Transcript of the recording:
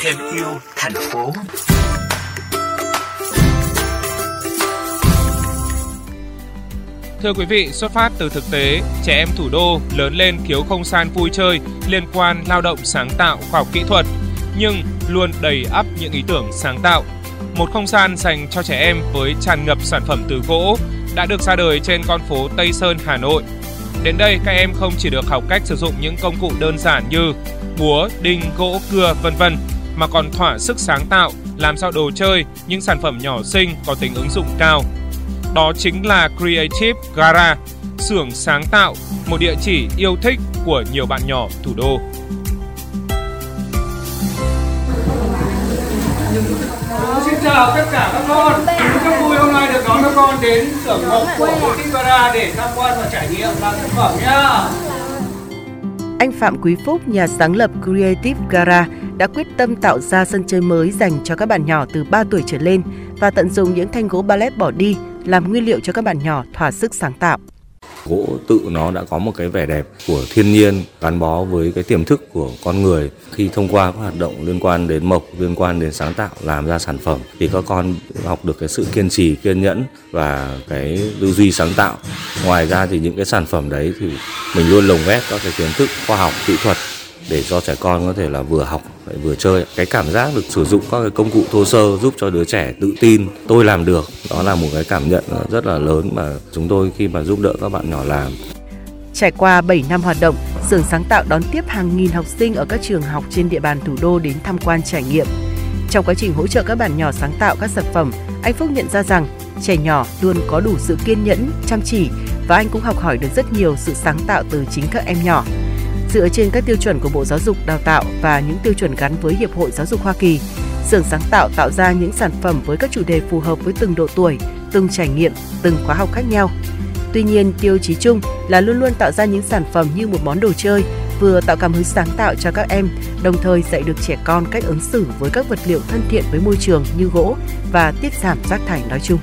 thêm yêu thành phố Thưa quý vị, xuất phát từ thực tế, trẻ em thủ đô lớn lên thiếu không gian vui chơi liên quan lao động sáng tạo khoa học kỹ thuật, nhưng luôn đầy ắp những ý tưởng sáng tạo. Một không gian dành cho trẻ em với tràn ngập sản phẩm từ gỗ đã được ra đời trên con phố Tây Sơn, Hà Nội. Đến đây các em không chỉ được học cách sử dụng những công cụ đơn giản như búa, đinh, gỗ, cưa, vân vân mà còn thỏa sức sáng tạo, làm sao đồ chơi, những sản phẩm nhỏ xinh có tính ứng dụng cao. Đó chính là Creative Gara, xưởng sáng tạo, một địa chỉ yêu thích của nhiều bạn nhỏ thủ đô. Xin chào tất cả các con con đến xưởng mộc của Creative Gara để tham quan và trải nghiệm làm sản phẩm nhá. Anh Phạm Quý Phúc, nhà sáng lập Creative Gara, đã quyết tâm tạo ra sân chơi mới dành cho các bạn nhỏ từ 3 tuổi trở lên và tận dụng những thanh gỗ ballet bỏ đi làm nguyên liệu cho các bạn nhỏ thỏa sức sáng tạo. Gỗ tự nó đã có một cái vẻ đẹp của thiên nhiên gắn bó với cái tiềm thức của con người khi thông qua các hoạt động liên quan đến mộc, liên quan đến sáng tạo làm ra sản phẩm thì các con học được cái sự kiên trì, kiên nhẫn và cái tư duy sáng tạo. Ngoài ra thì những cái sản phẩm đấy thì mình luôn lồng ghép các cái kiến thức khoa học, kỹ thuật để cho trẻ con có thể là vừa học lại vừa chơi. Cái cảm giác được sử dụng các cái công cụ thô sơ giúp cho đứa trẻ tự tin tôi làm được. Đó là một cái cảm nhận rất là lớn mà chúng tôi khi mà giúp đỡ các bạn nhỏ làm. Trải qua 7 năm hoạt động, Sưởng sáng tạo đón tiếp hàng nghìn học sinh ở các trường học trên địa bàn thủ đô đến tham quan trải nghiệm. Trong quá trình hỗ trợ các bạn nhỏ sáng tạo các sản phẩm, anh Phúc nhận ra rằng trẻ nhỏ luôn có đủ sự kiên nhẫn, chăm chỉ và anh cũng học hỏi được rất nhiều sự sáng tạo từ chính các em nhỏ dựa trên các tiêu chuẩn của Bộ Giáo dục Đào tạo và những tiêu chuẩn gắn với Hiệp hội Giáo dục Hoa Kỳ. Xưởng sáng tạo tạo ra những sản phẩm với các chủ đề phù hợp với từng độ tuổi, từng trải nghiệm, từng khóa học khác nhau. Tuy nhiên, tiêu chí chung là luôn luôn tạo ra những sản phẩm như một món đồ chơi, vừa tạo cảm hứng sáng tạo cho các em, đồng thời dạy được trẻ con cách ứng xử với các vật liệu thân thiện với môi trường như gỗ và tiết giảm rác thải nói chung.